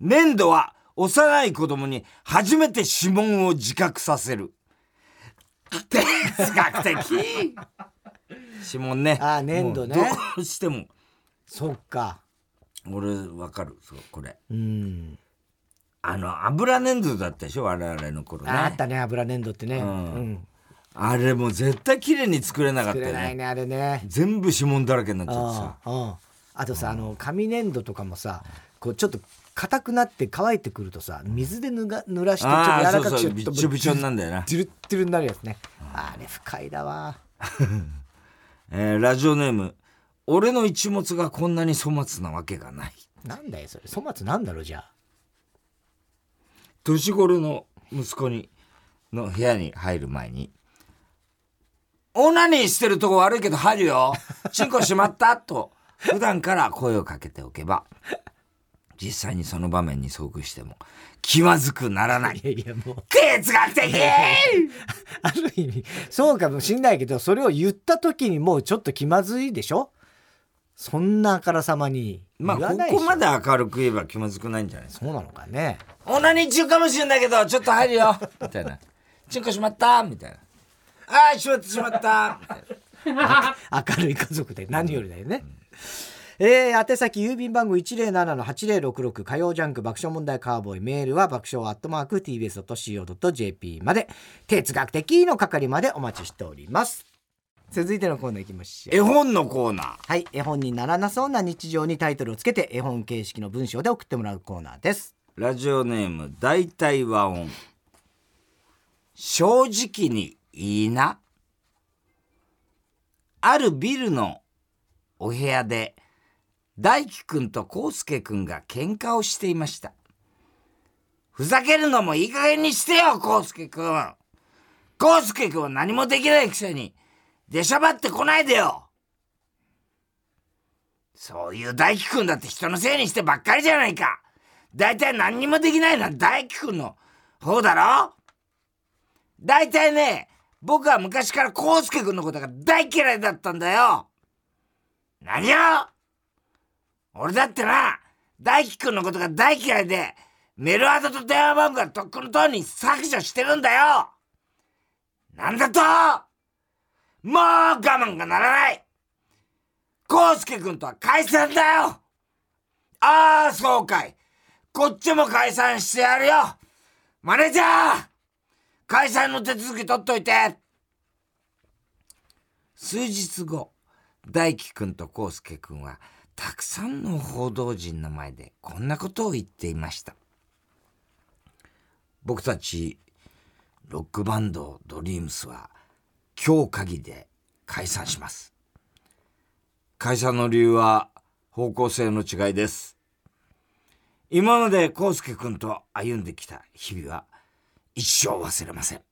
Speaker 2: 粘土は幼い子供に初めて指紋を自覚させる。哲学的。指紋ね。
Speaker 1: あー粘土ね。
Speaker 2: どうしても。
Speaker 1: そっか。
Speaker 2: 俺わかる。そうこれ。
Speaker 1: うん。
Speaker 2: あの油粘土だったでしょ？我々の頃ね。
Speaker 1: ああったね。油粘土ってね、
Speaker 2: ん。
Speaker 1: うん。
Speaker 2: あれもう絶対綺麗に作れなかったよね。
Speaker 1: 作れないねあれね。
Speaker 2: 全部指紋だらけになっちゃってさ。
Speaker 1: あああとさあの紙粘土とかもさこうちょっと硬くなって乾いてくるとさ水でぬが濡らしてちょっと柔らかくし
Speaker 2: そうそうびちょびちょになんだよな。
Speaker 1: ジュルッジュルになるやつね。あれ不快だわ。
Speaker 2: えーラジオネーム。俺の一物がこんなに粗末なわけがない。
Speaker 1: なんだよそれ。粗末なんだろうじゃあ。
Speaker 2: 年頃の息子にの部屋に入る前に「オナニーしてるとこ悪いけど入るよ。チンコしまった」と普段から声をかけておけば実際にその場面に遭遇しても気まずくならない。
Speaker 1: いやいやもう。
Speaker 2: 哲学的
Speaker 1: ある意味そうかもしんないけどそれを言った時にもうちょっと気まずいでしょ？そんなあからさまに言
Speaker 2: まあここまで明るく言えば気まずくないんじゃないですか。
Speaker 1: そうなのかね。
Speaker 2: オナニー中かもしれないけどちょっと入るよ。みたいな。チンコしまった？みたいな。ああしまったしまった。みたいな。
Speaker 1: 明るい家族で何よりだよね、えー、宛先郵便番号107-8066火曜ジャンク爆笑問題カーボーイ。メールは爆笑アットマーク TBS.CO.JP まで。哲学的の係までお待ちしております。続いてのコーナーいきましょう。
Speaker 2: 絵本のコーナー。
Speaker 1: はい絵本にならなそうな日常にタイトルをつけて絵本形式の文章で送ってもらうコーナーです。
Speaker 2: ラジオネーム大体和音。正直にいいな。あるビルのお部屋で大輝くんと康介くんが喧嘩をしていました。ふざけるのもいい加減にしてよ康介くん。康介くんは何もできないくせに出しゃばってこないでよ。そういう大輝くんだって人のせいにしてばっかりじゃないか。大体何にもできないのは大輝くんの方だろ。大体ね、僕は昔から康介くんのことが大嫌いだったんだよ。何よ俺だってな、大輝くんのことが大嫌いで、メールアドと電話番号がとっくのとおりに削除してるんだよ。なんだともう我慢がならない。康介くんとは解散だよ。ああ、そうかい。こっちも解散してやるよ。マネージャー解散の手続き取っといて。数日後、大輝くんと康介くんは、たくさんの報道陣の前でこんなことを言っていました。僕たち、ロックバンドドリームスは、今日限りで解散します。解散の理由は方向性の違いです。今まで康介くんと歩んできた日々は一生忘れません。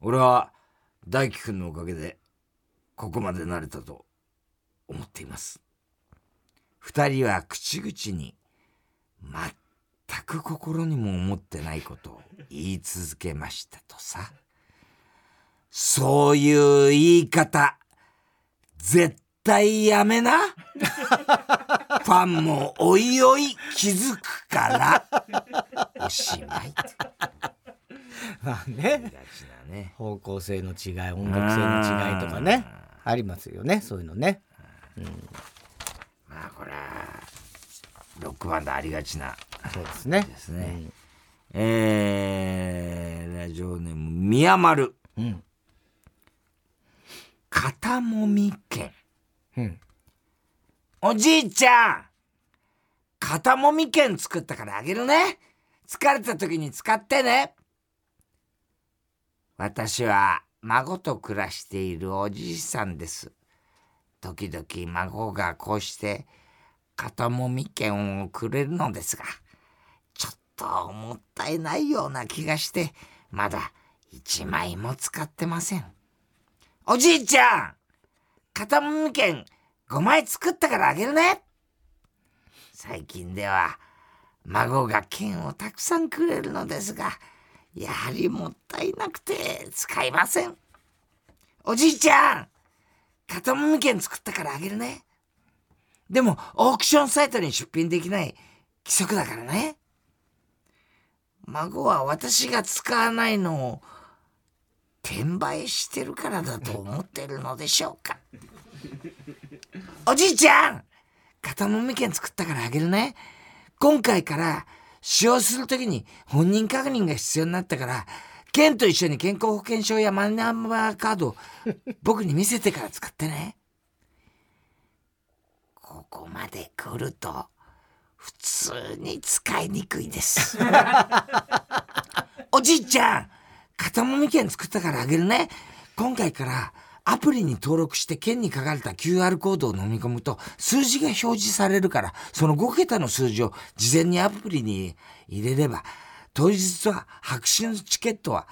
Speaker 2: 俺は大輝くんのおかげでここまでなれたと思っています。二人は口々に全く心にも思ってないことを言い続けましたとさ。そういう言い方、絶対やめな。ファンもおいおい気づくから。おしまい。
Speaker 1: まあね
Speaker 2: ね。
Speaker 1: 方向性の違い音楽性の違いとかねありますよねそういうのね
Speaker 2: まあこれは、ロックバンドありがちな。
Speaker 1: そうですね。
Speaker 2: ですね。えー、ラジオネーム、宮丸。
Speaker 1: うん。
Speaker 2: 肩もみ券。
Speaker 1: うん。
Speaker 2: おじいちゃん肩もみ券作ったからあげるね。疲れた時に使ってね。私は孫と暮らしているおじいさんです時々孫がこうして肩もみ券をくれるのですがちょっともったいないような気がしてまだ一枚も使ってません。おじいちゃん肩もみ券5枚作ったからあげるね。最近では孫が券をたくさんくれるのですがやはりもったいなくて使いません。おじいちゃん肩もみ券作ったからあげるね。でもオークションサイトに出品できない規則だからね。孫は私が使わないのを転売してるからだと思ってるのでしょうか。おじいちゃん肩もみ券作ったからあげるね。今回から使用するときに本人確認が必要になったから、券と一緒に健康保険証やマイナンバーカードを 僕に見せてから使ってね。ここまで来ると普通に使いにくいです。おじいちゃん肩もみ券作ったからあげるね。今回からアプリに登録して券に書かれた QR コードを飲み込むと数字が表示されるからその5桁の数字を事前にアプリに入れれば当日は白紙のチケットは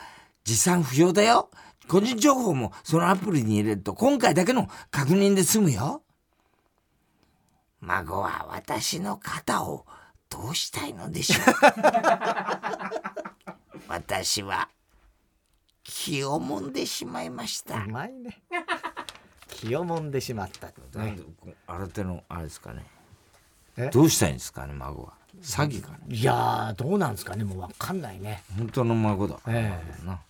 Speaker 2: 持参不要だよ。個人情報もそのアプリに入れると今回だけの確認で済むよ。孫は私の肩をどうしたいのでしょう。私は気をもんでしまいました。
Speaker 1: うまいね。気をもんでしまったね。
Speaker 2: 新手のあれですかね。
Speaker 1: え？
Speaker 2: どうしたいんですかね孫は詐欺かね。
Speaker 1: いやーどうなんですかね。もう分かんないね。
Speaker 2: 本当の孫だ。から
Speaker 1: ええ
Speaker 2: な。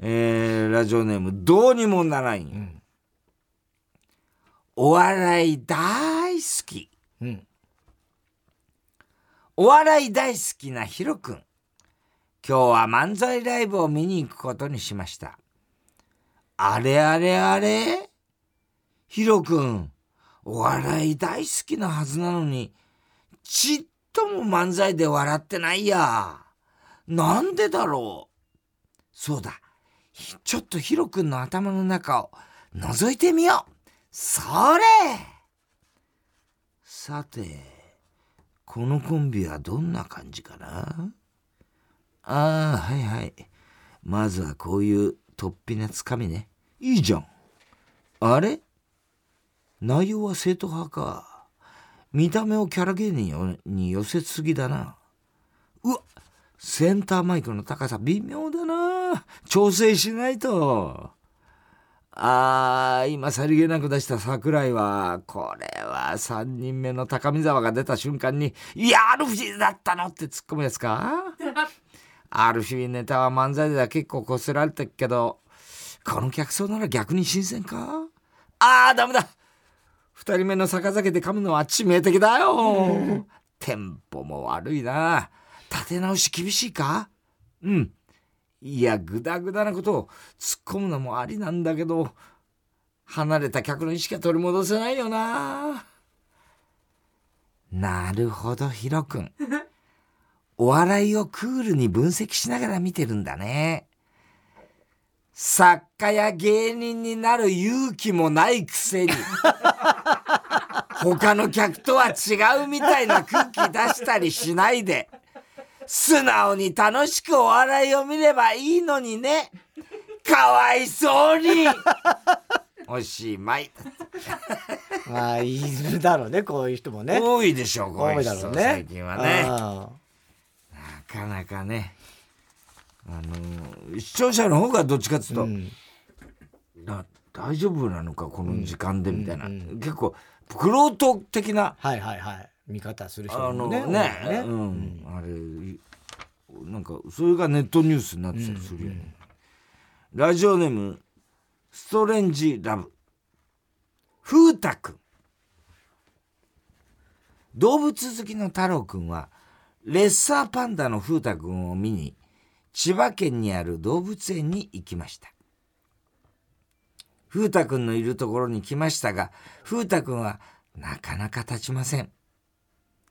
Speaker 2: えーラジオネームどうにもならんよ、
Speaker 1: ん。
Speaker 2: お笑い大大好き。
Speaker 1: うん。
Speaker 2: お笑い大好きなヒロ君。今日は漫才ライブを見に行くことにしました。あれあれあれ？ヒロ君お笑い大好きなはずなのにちっとも漫才で笑ってないや。なんでだろう。そうだ。ちょっとヒロ君の頭の中を覗いてみよう。それ。さてこのコンビはどんな感じかな？ああはいはい。まずはこういう突飛なつかみね。いいじゃん。あれ？内容は正統派か。見た目をキャラ芸人に寄せすぎだな。うわセンターマイクの高さ微妙だな。調整しないと。あー今さりげなく出した桜井はこれは3人目の高見沢が出た瞬間に「いやアルフィーだったの?」って突っ込むやつか？アルフィーネタは漫才では結構こすられてるけどこの客層なら逆に新鮮か？あーダメだ。2人目の逆酒で噛むのは致命的だよ。テンポも悪いな。立て直し厳しいか？うん。いやグダグダなことを突っ込むのもありなんだけど離れた客の意識は取り戻せないよな。なるほどヒロ君。お笑いをクールに分析しながら見てるんだね。作家や芸人になる勇気もないくせに 他の客とは違うみたいな空気出したりしないで素直に楽しくお笑いを見ればいいのにね。かわいそうに。おしまい。
Speaker 1: まあいるだろうねこういう人もね。
Speaker 2: 多いでしょうこういう人
Speaker 1: 多いだろうね。
Speaker 2: 最近はね。な
Speaker 1: あ
Speaker 2: かなかねあの視聴者の方がどっちかっつうと、大丈夫なのかこの時間でみたいな、結構クロート的な
Speaker 1: はいはいはい。見方する人もね
Speaker 2: ねうん。あれなんかそれがネットニュースになってたりするよね、ラジオネームストレンジラブ。風太くん。動物好きの太郎くんはレッサーパンダの風太くんを見に千葉県にある動物園に行きました。風太くんのいるところに来ましたが風太くんはなかなか立ちません。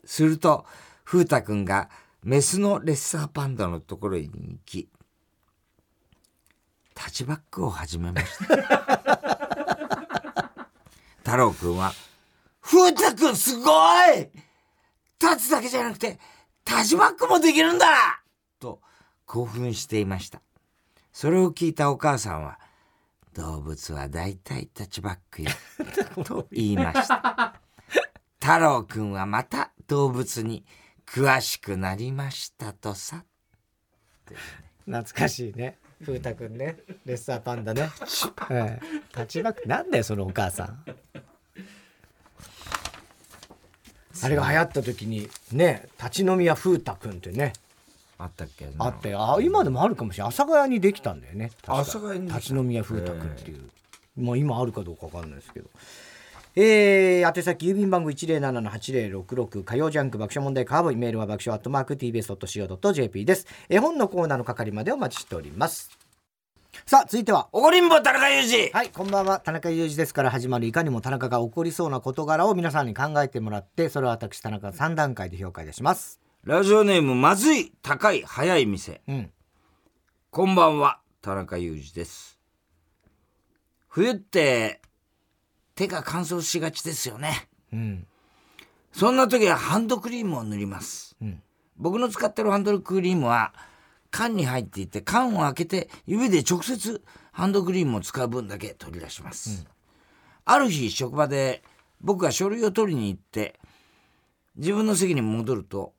Speaker 2: すると風太くんがメスのレッサーパンダのところに行きタッチバックを始めました。太郎くんは「風太くんすごい！立つだけじゃなくてタッチバックもできるんだ!」と興奮していました。それを聞いたお母さんは「動物は大体タッチバックよ」と言いました。太郎くんはまた動物に詳しくなりましたとさ。
Speaker 1: 懐かしいね。風太くんね。レッサーパンダね。ええ。立ちバックなんだよそのお母さん。あれが流行った時にね立ち飲み屋風太くんってね
Speaker 2: あったっけ？
Speaker 1: あってあ今でもあるかもしれない。阿佐ヶ谷にできたんだよね。確か。
Speaker 2: 阿佐ヶ谷にできた。
Speaker 1: 立ち飲み屋風太くんっていう。もう今あるかどうかわかんないですけど。えー、宛先郵便番号107-8066火曜ジャンク爆笑問題カーボーイメールは爆笑アットマーク TBS.CO.JP です。絵本のコーナーの係までお待ちしております。さあ続いては
Speaker 2: おごりんぼ田中裕二。
Speaker 1: はいこんばんは。田中裕二ですから始まるいかにも田中が起こりそうな事柄を皆さんに考えてもらってそれを私田中3段階で評価いたします
Speaker 2: ラジオネームまずい高い早い店。
Speaker 1: うん。
Speaker 2: こんばんは田中裕二です。冬って手が乾燥しがちですよね。
Speaker 1: うん。
Speaker 2: そんな時はハンドクリームを塗ります、
Speaker 1: ん。
Speaker 2: 僕の使ってるハンドクリームは缶に入っていて缶を開けて指で直接ハンドクリームを使う分だけ取り出します、ある日職場で僕が書類を取りに行って自分の席に戻ると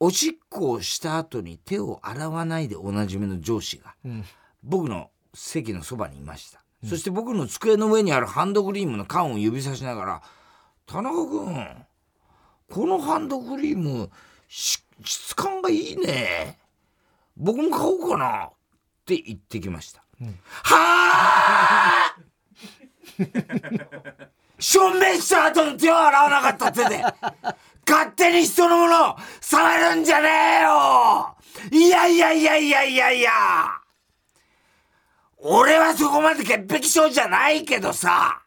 Speaker 2: おしっこをした後に手を洗わないでおなじみの上司が
Speaker 1: ん。
Speaker 2: 僕の席のそばにいました、そして僕の机の上にあるハンドクリームの缶を指さしながら「田中君このハンドクリームし質感がいいね。僕も買おうかな」って言ってきました、はあしょんべんした後に手を洗わなかった手で、勝手に人のもの触るんじゃねえよ。いやいやいやいやいやいや。俺はそこまで潔癖症じゃないけどさ、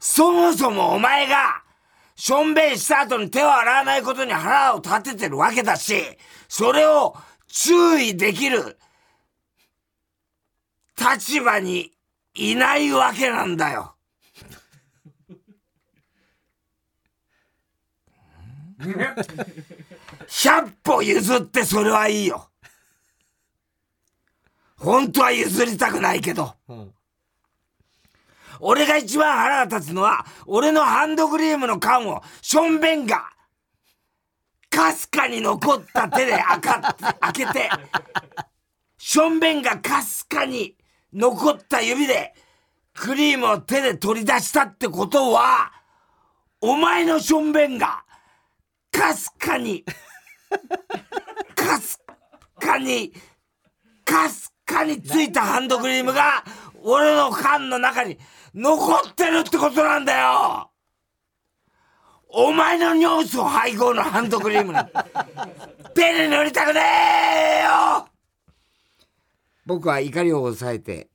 Speaker 2: そもそもお前が、しょんべんした後に手を洗わないことに腹を立ててるわけだし、それを注意できる立場にいないわけなんだよ。100歩譲ってそれはいいよ。本当は譲りたくないけど。うん、俺が一番腹が立つのは、俺のハンドクリームの缶を、しょんべんが、かすかに残った手で開か開けて、しょんべんがかすかに残った指で、クリームを手で取り出したってことは、お前のしょんべんが、かすかに、かすかに、かすかについたハンドクリームが、俺の缶の中に残ってるってことなんだよ。お前の尿素配合のハンドクリームに、手に塗りたくねえよ。僕は怒りを抑えて、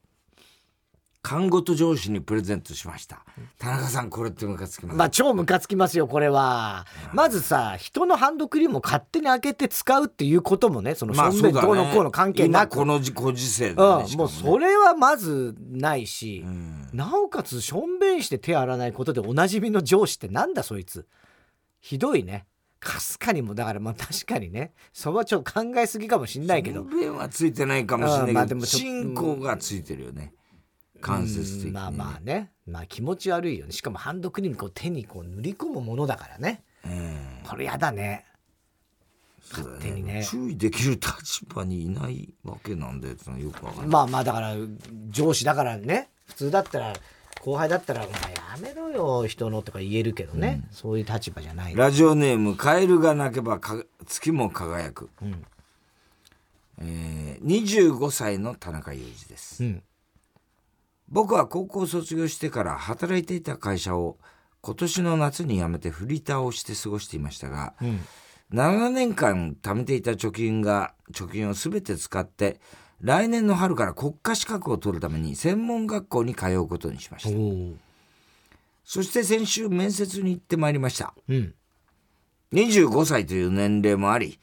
Speaker 2: 看護と上司にプレゼントしました。田中さんこれってムカつきます。
Speaker 1: まあ超ムカつきますよこれは、うん、まずさ人のハンドクリームを勝手に開けて使うっていうこともねそのしょんべんどうのこうの関係なく、
Speaker 2: このご時世
Speaker 1: で、ね、うん、もうそれはまずないし、うん、なおかつしょんべんして手洗わないことでおなじみの上司ってなんだそいつ。ひどいね。かすかにもだからまあ確かにね。そこはちょっと考えすぎかもしんないけど。
Speaker 2: しょんべんはついてないかもしれないけど、まあ、でもチンコがついてるよね、間接的に、
Speaker 1: まあまあね。まあ気持ち悪いよね。しかもハンドクリームこう手にこう塗り込むものだからね、うん、これやだね。勝手にね。
Speaker 2: 注意できる立場にいないわけなんだよ。よくわかんない。
Speaker 1: まあまあだから上司だからね。普通だったら後輩だったら「お前やめろよ人の」とか言えるけどね、うん、そういう立場じゃない。
Speaker 2: ラジオネーム「カエルが鳴けばか月も輝く」うん。えー、25歳の田中裕二です、うん僕は高校卒業してから働いていた会社を今年の夏に辞めてフリーターをして過ごしていましたが、うん、7年間貯めていた貯金が貯金を全て使って来年の春から国家資格を取るために専門学校に通うことにしました。そして先週面接に行ってまいりました、うん、25歳という年齢もあり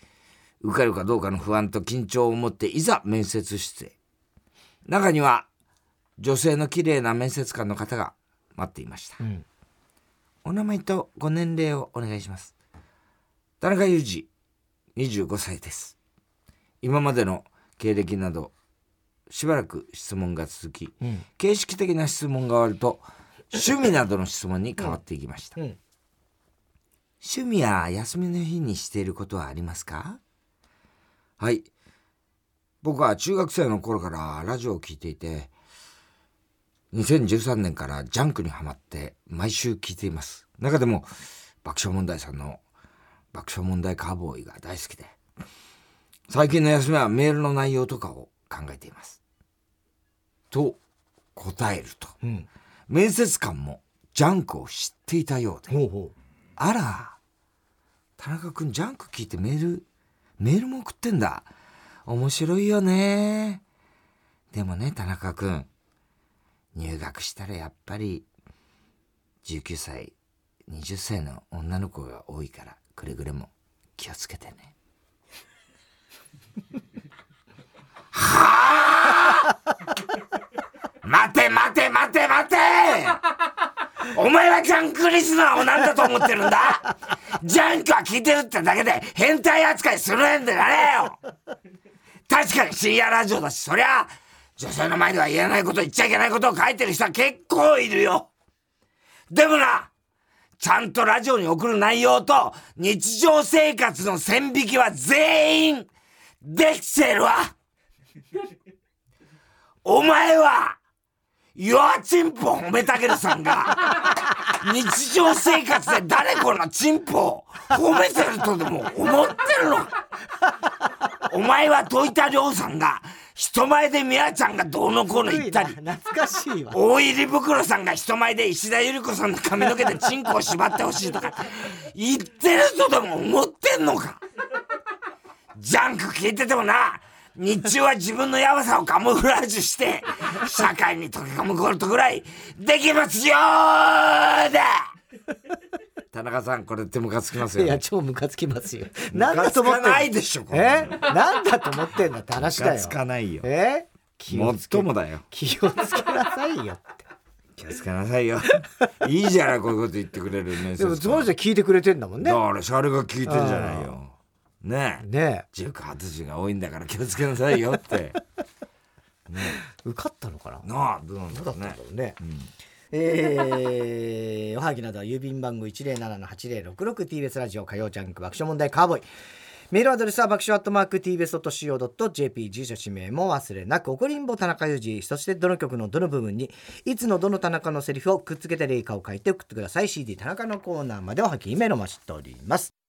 Speaker 2: 受かるかどうかの不安と緊張を持っていざ面接室へ。中には女性の綺麗な面接官の方が待っていました、うん、お名前とご年齢をお願いします。田中裕二25歳です。今までの経歴などしばらく質問が続き、うん、形式的な質問が終わると趣味などの質問に変わっていきました、うん、趣味や休みの日にしていることはありますか？はい。僕は中学生の頃からラジオを聴いていて2013年からジャンクにはまって毎週聞いています。中でも爆笑問題さんの爆笑問題カーボーイが大好きで、最近の休みはメールの内容とかを考えています。と答えると、うん、面接官もジャンクを知っていたようで、ほうほうあら、田中君ジャンク聞いてメール、メールも送ってんだ。面白いよね。でもね、田中君。入学したらやっぱり19歳20歳の女の子が多いからくれぐれも気をつけてね。はあ待て待て待て待て！お前はジャンクリスナーを何だと思ってるんだ。ジャンクは聞いてるってだけで変態扱いするんでなれよ。確かに深夜ラジオだし、そりゃ女性の前では言えないこと、言っちゃいけないことを書いてる人は結構いるよ。でもな、ちゃんとラジオに送る内容と日常生活の線引きは全員できてるわ。お前は、弱チンポ褒めたけるさんが、日常生活で誰このチンポを褒めてるとでも思ってるのお前は戸板亮さんが、一人前で宮ちゃんがどうのこうの言ったり。
Speaker 1: 懐かしいわ。
Speaker 2: 大入り袋さんが人前で石田ゆり子さんの髪の毛でチンコを縛ってほしいとか言ってる人でも思ってんのか。ジャンク聞いててもな日中は自分のヤバさをカモフラージュして社会に溶け込むことぐらいできますよーだ田中さんこれってムカつきますよ、
Speaker 1: いや
Speaker 2: ね、
Speaker 1: 超ムカつきますよ。
Speaker 2: ム
Speaker 1: なんだと思ってんの？
Speaker 2: ないでしょこれ。
Speaker 1: え？なんだと思ってんだって話だよ。
Speaker 2: ムカつかないよ。
Speaker 1: え？気
Speaker 2: もっ
Speaker 1: をつけ
Speaker 2: ともだよ。
Speaker 1: 気をつけなさいよって。
Speaker 2: 気をつけなさいよ。いいじゃないこういうこと言ってくれる面接
Speaker 1: でもその人聞いてくれてんだもんね。
Speaker 2: だからシャレが効いてんじゃないよ。ね。え
Speaker 1: ね
Speaker 2: 塾発人が多いんだから気をつけなさいよって。
Speaker 1: え 受かったのかな？
Speaker 2: なあどうなんだろうね。
Speaker 1: ね、えーおはぎなどは郵便番号 107-8066TBS ラジオ火曜ジャンク爆笑問題カーボーイ。メールアドレスは爆笑アットマーク TBS.CO.JP 住所氏名も忘れなく怒りんぼ田中裕二。そしてどの曲のどの部分にいつのどの田中のセリフをくっつけて例歌を書いて送ってください。CD 田中のコーナーまでおはぎメールを待ちしております。